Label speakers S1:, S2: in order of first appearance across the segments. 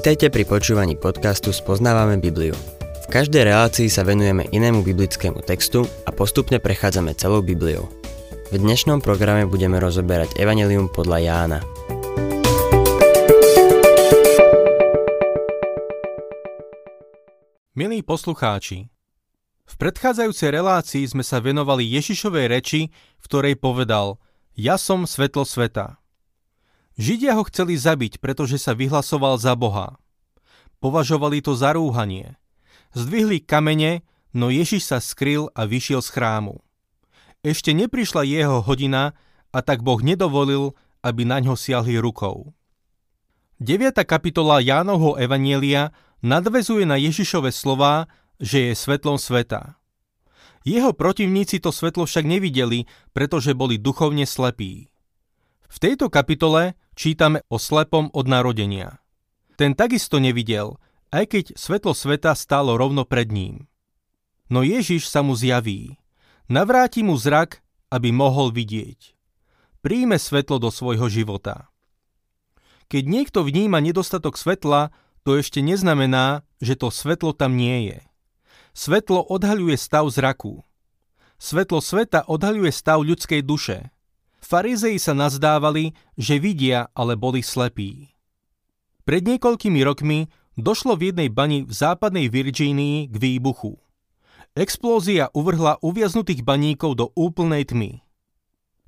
S1: Vítajte pri počúvaní podcastu Spoznávame Bibliu. V každej relácii sa venujeme inému biblickému textu a postupne prechádzame celou Bibliou. V dnešnom programe budeme rozoberať Evangelium podľa Jána.
S2: Milí poslucháči, v predchádzajúcej relácii sme sa venovali Ježišovej reči, v ktorej povedal Ja som svetlo sveta. Židia ho chceli zabiť, pretože sa vyhlasoval za Boha. Považovali to za rúhanie. Zdvihli kamene, no Ježiš sa skryl a vyšiel z chrámu. Ešte neprišla jeho hodina a tak Boh nedovolil, aby na ňo siahli rukou. 9. kapitola Jánovho Evanielia nadvezuje na Ježišove slová, že je svetlom sveta. Jeho protivníci to svetlo však nevideli, pretože boli duchovne slepí. V tejto kapitole čítame o slepom od narodenia. Ten takisto nevidel, aj keď svetlo sveta stálo rovno pred ním. No Ježiš sa mu zjaví. Navráti mu zrak, aby mohol vidieť. Príjme svetlo do svojho života. Keď niekto vníma nedostatok svetla, to ešte neznamená, že to svetlo tam nie je. Svetlo odhaľuje stav zraku. Svetlo sveta odhaľuje stav ľudskej duše. Farizei sa nazdávali, že vidia, ale boli slepí. Pred niekoľkými rokmi došlo v jednej bani v západnej Virgínii k výbuchu. Explózia uvrhla uviaznutých baníkov do úplnej tmy.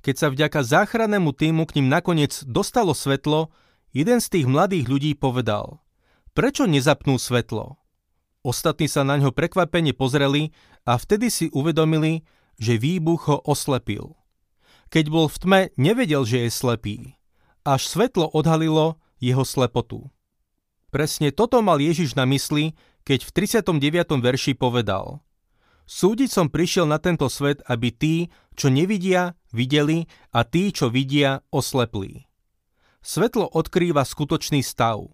S2: Keď sa vďaka záchrannému týmu k ním nakoniec dostalo svetlo, jeden z tých mladých ľudí povedal Prečo nezapnú svetlo? Ostatní sa na ňo prekvapene pozreli a vtedy si uvedomili, že výbuch ho oslepil. Keď bol v tme, nevedel, že je slepý. Až svetlo odhalilo jeho slepotu. Presne toto mal Ježiš na mysli, keď v 39. verši povedal Súdiť som prišiel na tento svet, aby tí, čo nevidia, videli a tí, čo vidia, oslepli. Svetlo odkrýva skutočný stav.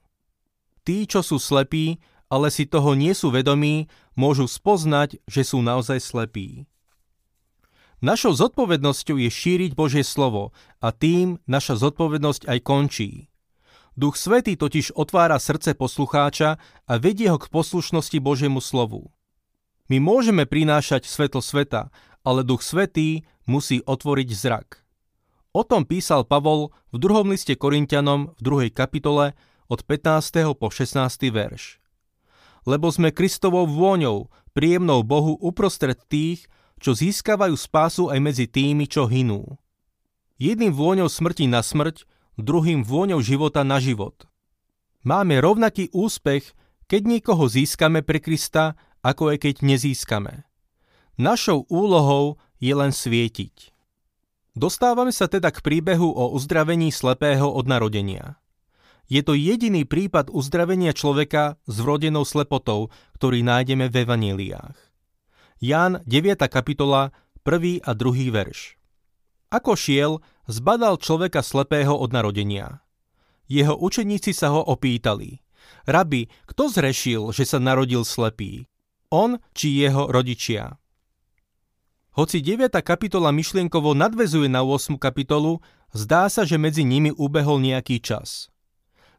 S2: Tí, čo sú slepí, ale si toho nie sú vedomí, môžu spoznať, že sú naozaj slepí. Našou zodpovednosťou je šíriť Božie slovo a tým naša zodpovednosť aj končí. Duch Svetý totiž otvára srdce poslucháča a vedie ho k poslušnosti Božiemu slovu. My môžeme prinášať svetlo sveta, ale Duch Svetý musí otvoriť zrak. O tom písal Pavol v druhom liste Korintianom v 2. kapitole od 15. po 16. verš. Lebo sme Kristovou vôňou, príjemnou Bohu uprostred tých, čo získavajú spásu aj medzi tými, čo hinú. Jedným vôňou smrti na smrť, druhým vôňou života na život. Máme rovnaký úspech, keď niekoho získame pre Krista, ako aj keď nezískame. Našou úlohou je len svietiť. Dostávame sa teda k príbehu o uzdravení slepého od narodenia. Je to jediný prípad uzdravenia človeka s vrodenou slepotou, ktorý nájdeme v evaníliách. Ján 9. kapitola 1. a 2. verš. Ako šiel, zbadal človeka slepého od narodenia. Jeho učeníci sa ho opýtali. Rabi, kto zrešil, že sa narodil slepý? On či jeho rodičia? Hoci 9. kapitola myšlienkovo nadvezuje na 8. kapitolu, zdá sa, že medzi nimi ubehol nejaký čas.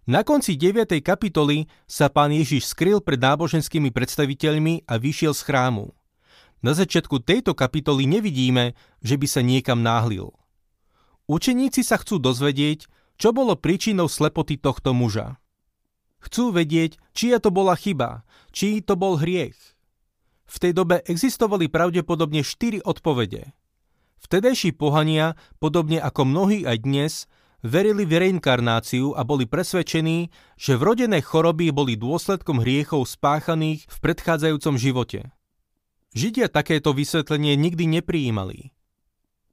S2: Na konci 9. kapitoly sa pán Ježiš skryl pred náboženskými predstaviteľmi a vyšiel z chrámu. Na začiatku tejto kapitoly nevidíme, že by sa niekam náhlil. Učeníci sa chcú dozvedieť, čo bolo príčinou slepoty tohto muža. Chcú vedieť, čia to bola chyba, či to bol hriech. V tej dobe existovali pravdepodobne štyri odpovede. Vtedejší pohania, podobne ako mnohí aj dnes, verili v reinkarnáciu a boli presvedčení, že vrodené choroby boli dôsledkom hriechov spáchaných v predchádzajúcom živote. Židia takéto vysvetlenie nikdy neprijímali.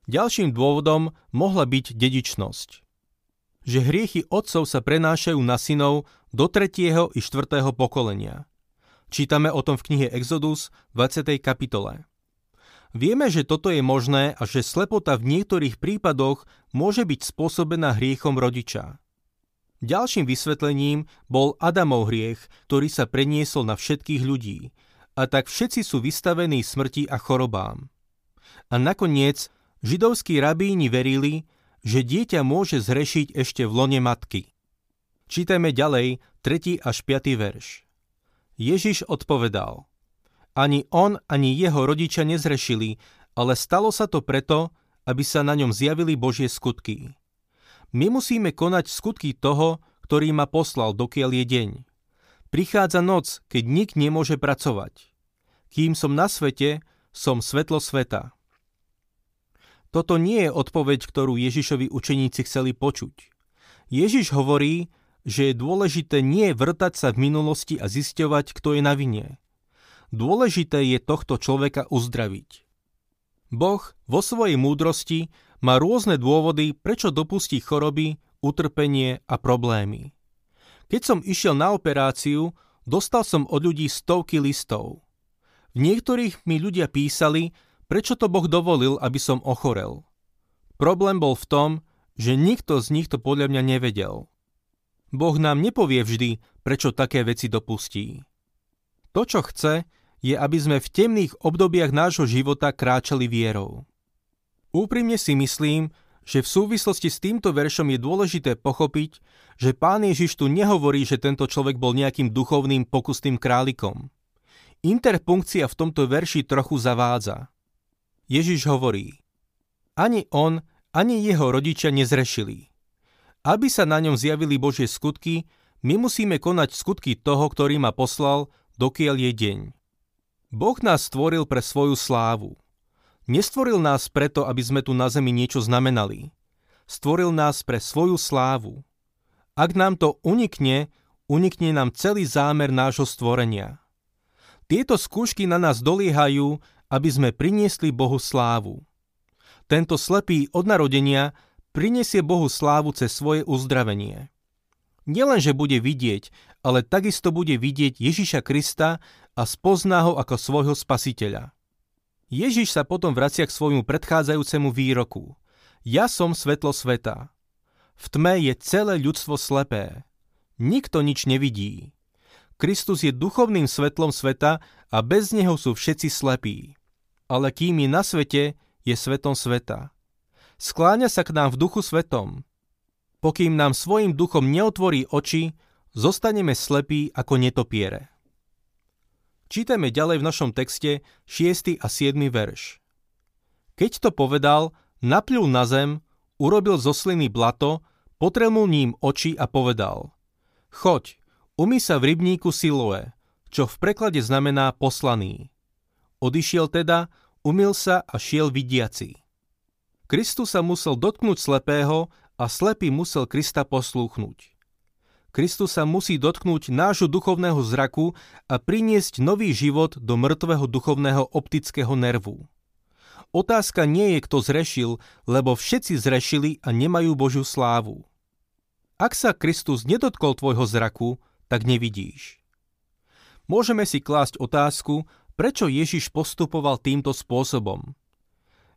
S2: Ďalším dôvodom mohla byť dedičnosť. Že hriechy otcov sa prenášajú na synov do 3. i 4. pokolenia. Čítame o tom v knihe Exodus 20. kapitole. Vieme, že toto je možné a že slepota v niektorých prípadoch môže byť spôsobená hriechom rodiča. Ďalším vysvetlením bol Adamov hriech, ktorý sa preniesol na všetkých ľudí a tak všetci sú vystavení smrti a chorobám. A nakoniec židovskí rabíni verili, že dieťa môže zrešiť ešte v lone matky. Čítajme ďalej 3. až 5. verš. Ježiš odpovedal. Ani on, ani jeho rodičia nezrešili, ale stalo sa to preto, aby sa na ňom zjavili Božie skutky. My musíme konať skutky toho, ktorý ma poslal, dokiaľ je deň. Prichádza noc, keď nik nemôže pracovať. Kým som na svete, som svetlo sveta. Toto nie je odpoveď, ktorú Ježišovi učeníci chceli počuť. Ježiš hovorí, že je dôležité nie vrtať sa v minulosti a zisťovať, kto je na vine. Dôležité je tohto človeka uzdraviť. Boh vo svojej múdrosti má rôzne dôvody, prečo dopustí choroby, utrpenie a problémy. Keď som išiel na operáciu, dostal som od ľudí stovky listov. V niektorých mi ľudia písali, prečo to Boh dovolil, aby som ochorel. Problém bol v tom, že nikto z nich to podľa mňa nevedel. Boh nám nepovie vždy, prečo také veci dopustí. To, čo chce, je, aby sme v temných obdobiach nášho života kráčali vierou. Úprimne si myslím, že v súvislosti s týmto veršom je dôležité pochopiť, že pán Ježiš tu nehovorí, že tento človek bol nejakým duchovným pokusným králikom. Interpunkcia v tomto verši trochu zavádza. Ježiš hovorí, ani on, ani jeho rodičia nezrešili. Aby sa na ňom zjavili Božie skutky, my musíme konať skutky toho, ktorý ma poslal, dokiaľ je deň. Boh nás stvoril pre svoju slávu. Nestvoril nás preto, aby sme tu na zemi niečo znamenali. Stvoril nás pre svoju slávu. Ak nám to unikne, unikne nám celý zámer nášho stvorenia. Tieto skúšky na nás doliehajú, aby sme priniesli Bohu slávu. Tento slepý od narodenia prinesie Bohu slávu cez svoje uzdravenie. Nielenže bude vidieť, ale takisto bude vidieť Ježiša Krista a spozná ho ako svojho spasiteľa. Ježiš sa potom vracia k svojmu predchádzajúcemu výroku. Ja som svetlo sveta. V tme je celé ľudstvo slepé. Nikto nič nevidí. Kristus je duchovným svetlom sveta a bez neho sú všetci slepí. Ale kým je na svete, je svetom sveta. Skláňa sa k nám v duchu svetom. Pokým nám svojim duchom neotvorí oči, zostaneme slepí ako netopiere. Čítame ďalej v našom texte 6. a 7. verš. Keď to povedal, napľul na zem, urobil zo sliny blato, potrelmul ním oči a povedal Choď, umy sa v rybníku Siloe, čo v preklade znamená poslaný. Odišiel teda, umil sa a šiel vidiaci. Kristus sa musel dotknúť slepého a slepý musel Krista poslúchnuť. Kristus sa musí dotknúť nášho duchovného zraku a priniesť nový život do mŕtvého duchovného optického nervu. Otázka nie je, kto zrešil, lebo všetci zrešili a nemajú Božiu slávu. Ak sa Kristus nedotkol tvojho zraku, tak nevidíš. Môžeme si klásť otázku, prečo Ježiš postupoval týmto spôsobom.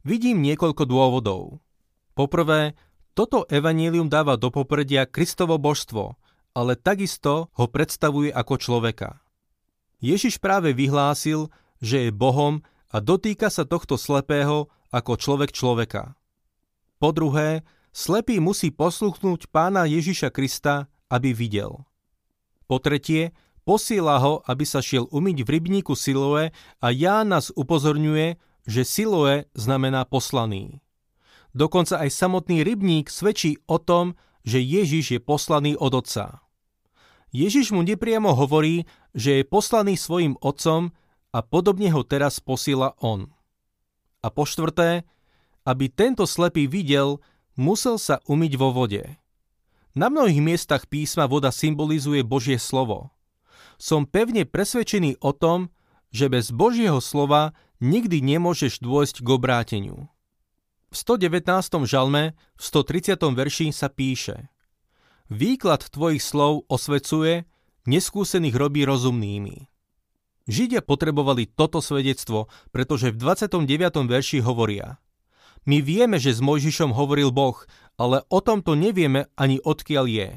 S2: Vidím niekoľko dôvodov. Poprvé, toto evanílium dáva do popredia Kristovo božstvo, ale takisto ho predstavuje ako človeka. Ježiš práve vyhlásil, že je Bohom a dotýka sa tohto slepého ako človek človeka. Po druhé, slepý musí posluchnúť pána Ježiša Krista, aby videl. Po tretie, posiela ho, aby sa šiel umyť v rybníku Siloe a Ján nás upozorňuje, že Siloe znamená poslaný. Dokonca aj samotný rybník svedčí o tom, že Ježiš je poslaný od Otca. Ježiš mu nepriamo hovorí, že je poslaný svojim Otcom a podobne ho teraz posiela on. A po štvrté, aby tento slepý videl, musel sa umyť vo vode. Na mnohých miestach písma voda symbolizuje Božie slovo. Som pevne presvedčený o tom, že bez Božieho slova nikdy nemôžeš dôjsť k obráteniu. V 119. žalme, v 130. verši sa píše Výklad tvojich slov osvecuje, neskúsených robí rozumnými. Židia potrebovali toto svedectvo, pretože v 29. verši hovoria My vieme, že s Mojžišom hovoril Boh, ale o tomto nevieme ani odkiaľ je.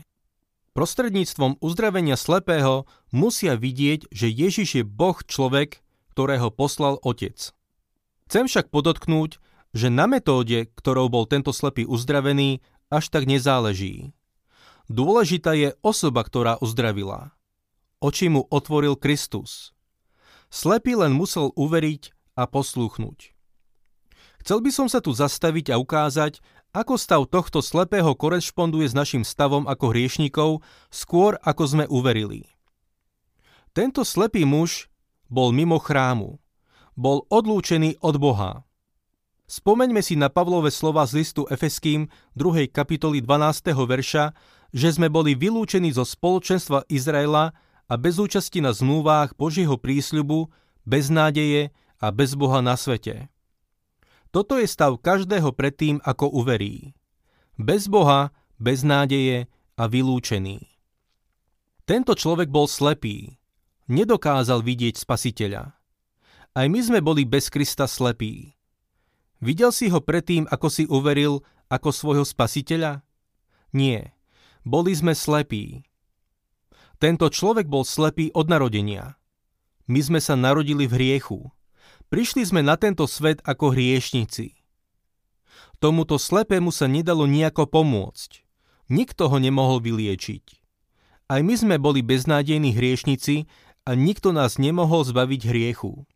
S2: Prostredníctvom uzdravenia slepého musia vidieť, že Ježiš je Boh človek, ktorého poslal otec. Chcem však podotknúť, že na metóde, ktorou bol tento slepý uzdravený, až tak nezáleží. Dôležitá je osoba, ktorá uzdravila. Oči mu otvoril Kristus. Slepý len musel uveriť a poslúchnuť. Chcel by som sa tu zastaviť a ukázať, ako stav tohto slepého korešponduje s našim stavom ako hriešnikov skôr ako sme uverili. Tento slepý muž bol mimo chrámu. Bol odlúčený od Boha. Spomeňme si na Pavlové slova z listu Efeským 2. kapitoly 12. verša, že sme boli vylúčení zo spoločenstva Izraela a bez účasti na zmluvách Božieho prísľubu, bez nádeje a bez Boha na svete. Toto je stav každého predtým, ako uverí. Bez Boha, bez nádeje a vylúčený. Tento človek bol slepý. Nedokázal vidieť spasiteľa. Aj my sme boli bez Krista slepí. Videl si ho predtým, ako si uveril, ako svojho spasiteľa? Nie. Boli sme slepí. Tento človek bol slepý od narodenia. My sme sa narodili v hriechu. Prišli sme na tento svet ako hriešnici. Tomuto slepému sa nedalo nejako pomôcť. Nikto ho nemohol vyliečiť. Aj my sme boli beznádejní hriešnici a nikto nás nemohol zbaviť hriechu.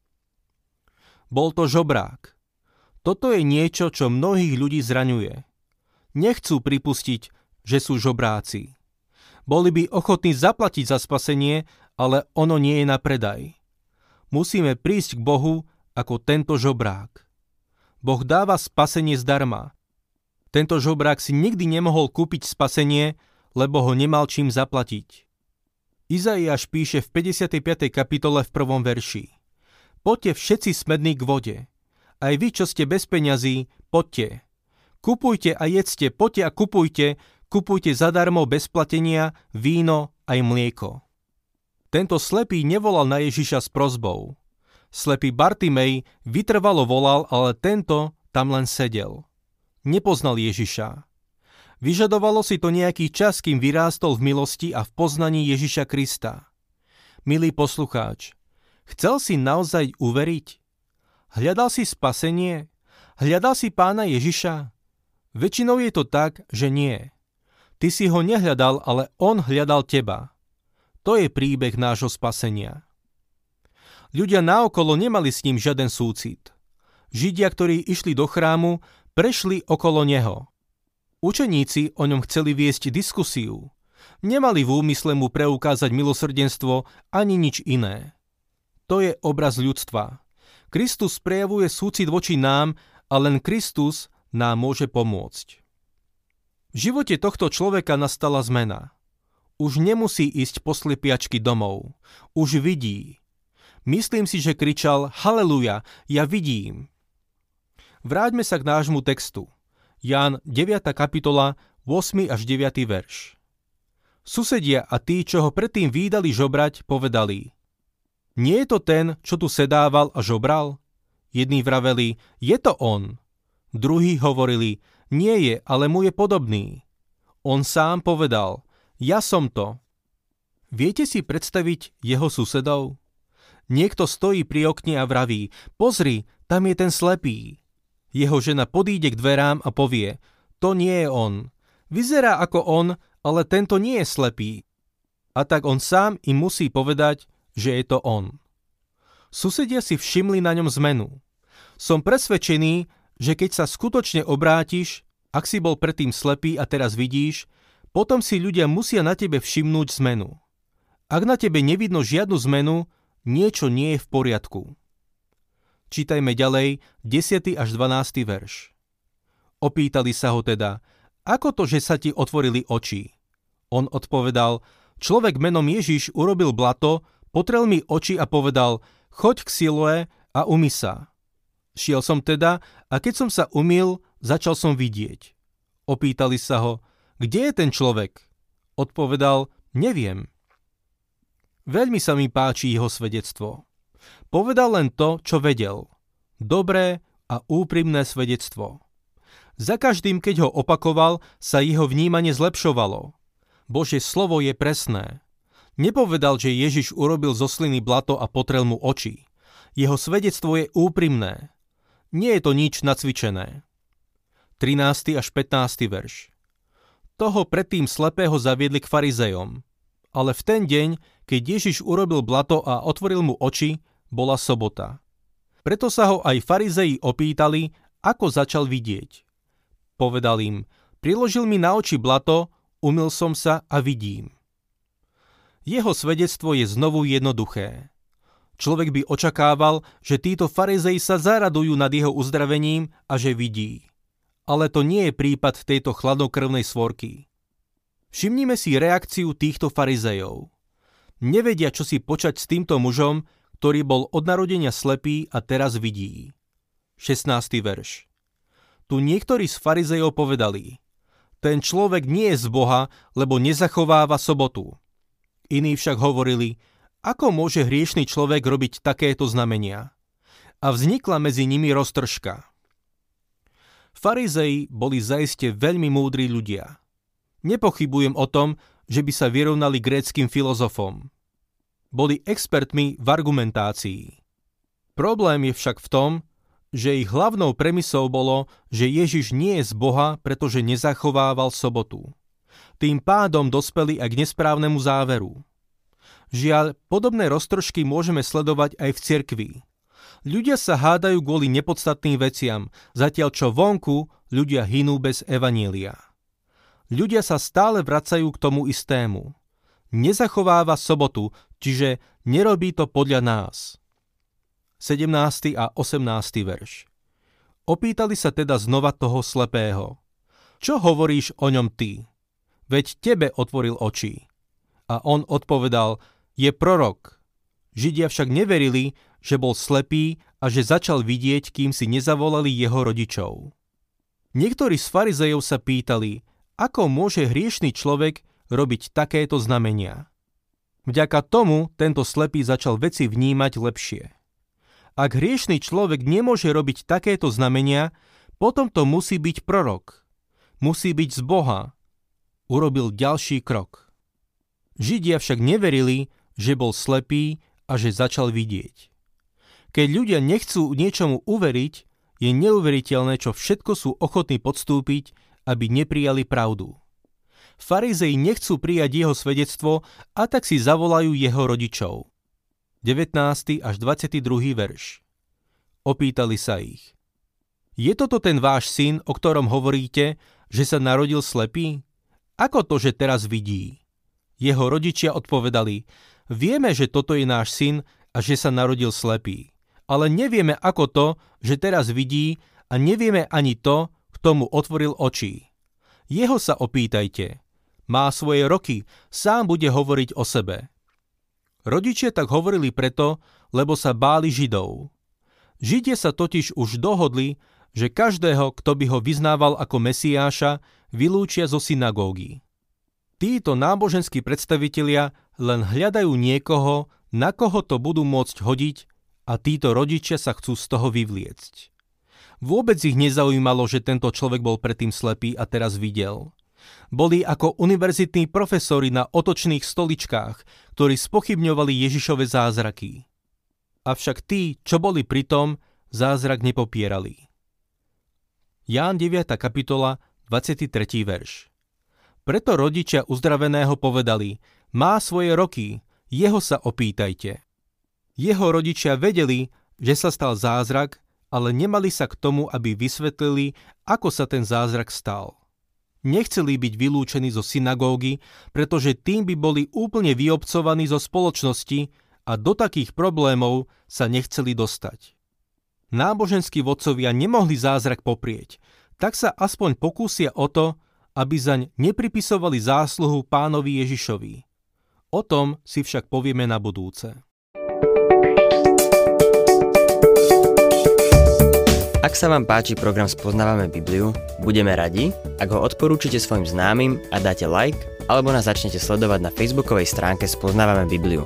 S2: Bol to žobrák. Toto je niečo, čo mnohých ľudí zraňuje. Nechcú pripustiť, že sú žobráci. Boli by ochotní zaplatiť za spasenie, ale ono nie je na predaj. Musíme prísť k Bohu ako tento žobrák. Boh dáva spasenie zdarma. Tento žobrák si nikdy nemohol kúpiť spasenie, lebo ho nemal čím zaplatiť. Izaiáš píše v 55. kapitole v prvom verši. Poďte všetci smední k vode. Aj vy, čo ste bez peňazí, poďte. Kupujte a jedzte, poďte a kupujte, kupujte zadarmo bez platenia víno aj mlieko. Tento slepý nevolal na Ježiša s prozbou. Slepý Bartimej vytrvalo volal, ale tento tam len sedel. Nepoznal Ježiša. Vyžadovalo si to nejaký čas, kým vyrástol v milosti a v poznaní Ježiša Krista. Milý poslucháč, chcel si naozaj uveriť? Hľadal si spasenie? Hľadal si pána Ježiša? Väčšinou je to tak, že nie. Ty si ho nehľadal, ale on hľadal teba. To je príbeh nášho spasenia. Ľudia naokolo nemali s ním žiaden súcit. Židia, ktorí išli do chrámu, prešli okolo neho. Učeníci o ňom chceli viesť diskusiu. Nemali v úmysle mu preukázať milosrdenstvo ani nič iné. To je obraz ľudstva. Kristus prejavuje súcit voči nám a len Kristus nám môže pomôcť. V živote tohto človeka nastala zmena. Už nemusí ísť po slepiačky domov. Už vidí. Myslím si, že kričal Haleluja, ja vidím. Vráťme sa k nášmu textu. Ján 9. kapitola, 8. až 9. verš. Susedia a tí, čo ho predtým výdali žobrať, povedali Nie je to ten, čo tu sedával a žobral? Jední vraveli, je to on. Druhí hovorili, nie je, ale mu je podobný. On sám povedal, ja som to. Viete si predstaviť jeho susedov? Niekto stojí pri okne a vraví, pozri, tam je ten slepý. Jeho žena podíde k dverám a povie, to nie je on. Vyzerá ako on, ale tento nie je slepý. A tak on sám im musí povedať, že je to on. Susedia si všimli na ňom zmenu. Som presvedčený, že keď sa skutočne obrátiš, ak si bol predtým slepý a teraz vidíš, potom si ľudia musia na tebe všimnúť zmenu. Ak na tebe nevidno žiadnu zmenu, niečo nie je v poriadku. Čítajme ďalej 10. až 12. verš. Opýtali sa ho teda, ako to, že sa ti otvorili oči? On odpovedal, človek menom Ježiš urobil blato, potrel mi oči a povedal, choď k Siloe a umy sa. Šiel som teda a keď som sa umil, začal som vidieť. Opýtali sa ho, kde je ten človek? Odpovedal, neviem. Veľmi sa mi páči jeho svedectvo. Povedal len to, čo vedel. Dobré a úprimné svedectvo. Za každým, keď ho opakoval, sa jeho vnímanie zlepšovalo. Božie slovo je presné. Nepovedal, že Ježiš urobil zo sliny blato a potrel mu oči. Jeho svedectvo je úprimné. Nie je to nič nacvičené. 13. až 15. verš. Toho predtým slepého zaviedli k farizejom. Ale v ten deň, keď Ježiš urobil blato a otvoril mu oči, bola sobota. Preto sa ho aj farizeji opýtali, ako začal vidieť. Povedal im, priložil mi na oči blato, umil som sa a vidím. Jeho svedectvo je znovu jednoduché. Človek by očakával, že títo farizei sa zaradujú nad jeho uzdravením a že vidí. Ale to nie je prípad tejto chladnokrvnej svorky. Všimnime si reakciu týchto farizejov. Nevedia, čo si počať s týmto mužom, ktorý bol od narodenia slepý a teraz vidí. 16. verš. Tu niektorí z farizejov povedali, ten človek nie je z Boha, lebo nezachováva sobotu. Iní však hovorili, ako môže hriešný človek robiť takéto znamenia? A vznikla medzi nimi roztržka. Farizei boli zaiste veľmi múdri ľudia. Nepochybujem o tom, že by sa vyrovnali gréckým filozofom. Boli expertmi v argumentácii. Problém je však v tom, že ich hlavnou premisou bolo, že Ježiš nie je z Boha, pretože nezachovával sobotu. Tým pádom dospeli aj k nesprávnemu záveru. Žiaľ, podobné roztržky môžeme sledovať aj v cirkvi. Ľudia sa hádajú kvôli nepodstatným veciam, zatiaľ čo vonku ľudia hynú bez evanielia. Ľudia sa stále vracajú k tomu istému. Nezachováva sobotu, čiže nerobí to podľa nás. 17. a 18. verš. Opýtali sa teda znova toho slepého. Čo hovoríš o ňom ty? Veď tebe otvoril oči. A on odpovedal, je prorok. Židia však neverili, že bol slepý a že začal vidieť, kým si nezavolali jeho rodičov. Niektorí z farizejov sa pýtali, ako môže hriešný človek robiť takéto znamenia. Vďaka tomu tento slepý začal veci vnímať lepšie. Ak hriešný človek nemôže robiť takéto znamenia, potom to musí byť prorok. Musí byť z Boha. Urobil ďalší krok. Židia však neverili, že bol slepý a že začal vidieť. Keď ľudia nechcú niečomu uveriť, je neuveriteľné, čo všetko sú ochotní podstúpiť, aby neprijali pravdu. Farizei nechcú prijať jeho svedectvo a tak si zavolajú jeho rodičov. 19. až 22. verš Opýtali sa ich. Je toto ten váš syn, o ktorom hovoríte, že sa narodil slepý? Ako to, že teraz vidí? Jeho rodičia odpovedali, Vieme, že toto je náš syn a že sa narodil slepý. Ale nevieme ako to, že teraz vidí a nevieme ani to, kto mu otvoril oči. Jeho sa opýtajte. Má svoje roky, sám bude hovoriť o sebe. Rodičia tak hovorili preto, lebo sa báli Židov. Židia sa totiž už dohodli, že každého, kto by ho vyznával ako Mesiáša, vylúčia zo synagógy. Títo náboženskí predstavitelia len hľadajú niekoho, na koho to budú môcť hodiť a títo rodičia sa chcú z toho vyvliecť. Vôbec ich nezaujímalo, že tento človek bol predtým slepý a teraz videl. Boli ako univerzitní profesori na otočných stoličkách, ktorí spochybňovali Ježišove zázraky. Avšak tí, čo boli pritom, zázrak nepopierali. Ján 9. kapitola, 23. verš. Preto rodičia uzdraveného povedali, má svoje roky, jeho sa opýtajte. Jeho rodičia vedeli, že sa stal zázrak, ale nemali sa k tomu, aby vysvetlili, ako sa ten zázrak stal. Nechceli byť vylúčení zo synagógy, pretože tým by boli úplne vyobcovaní zo spoločnosti a do takých problémov sa nechceli dostať. Náboženskí vodcovia nemohli zázrak poprieť, tak sa aspoň pokúsia o to, aby zaň nepripisovali zásluhu pánovi Ježišovi. O tom si však povieme na budúce.
S1: Ak sa vám páči program Spoznávame Bibliu, budeme radi, ak ho odporúčite svojim známym a dáte like, alebo nás začnete sledovať na facebookovej stránke Spoznávame Bibliu.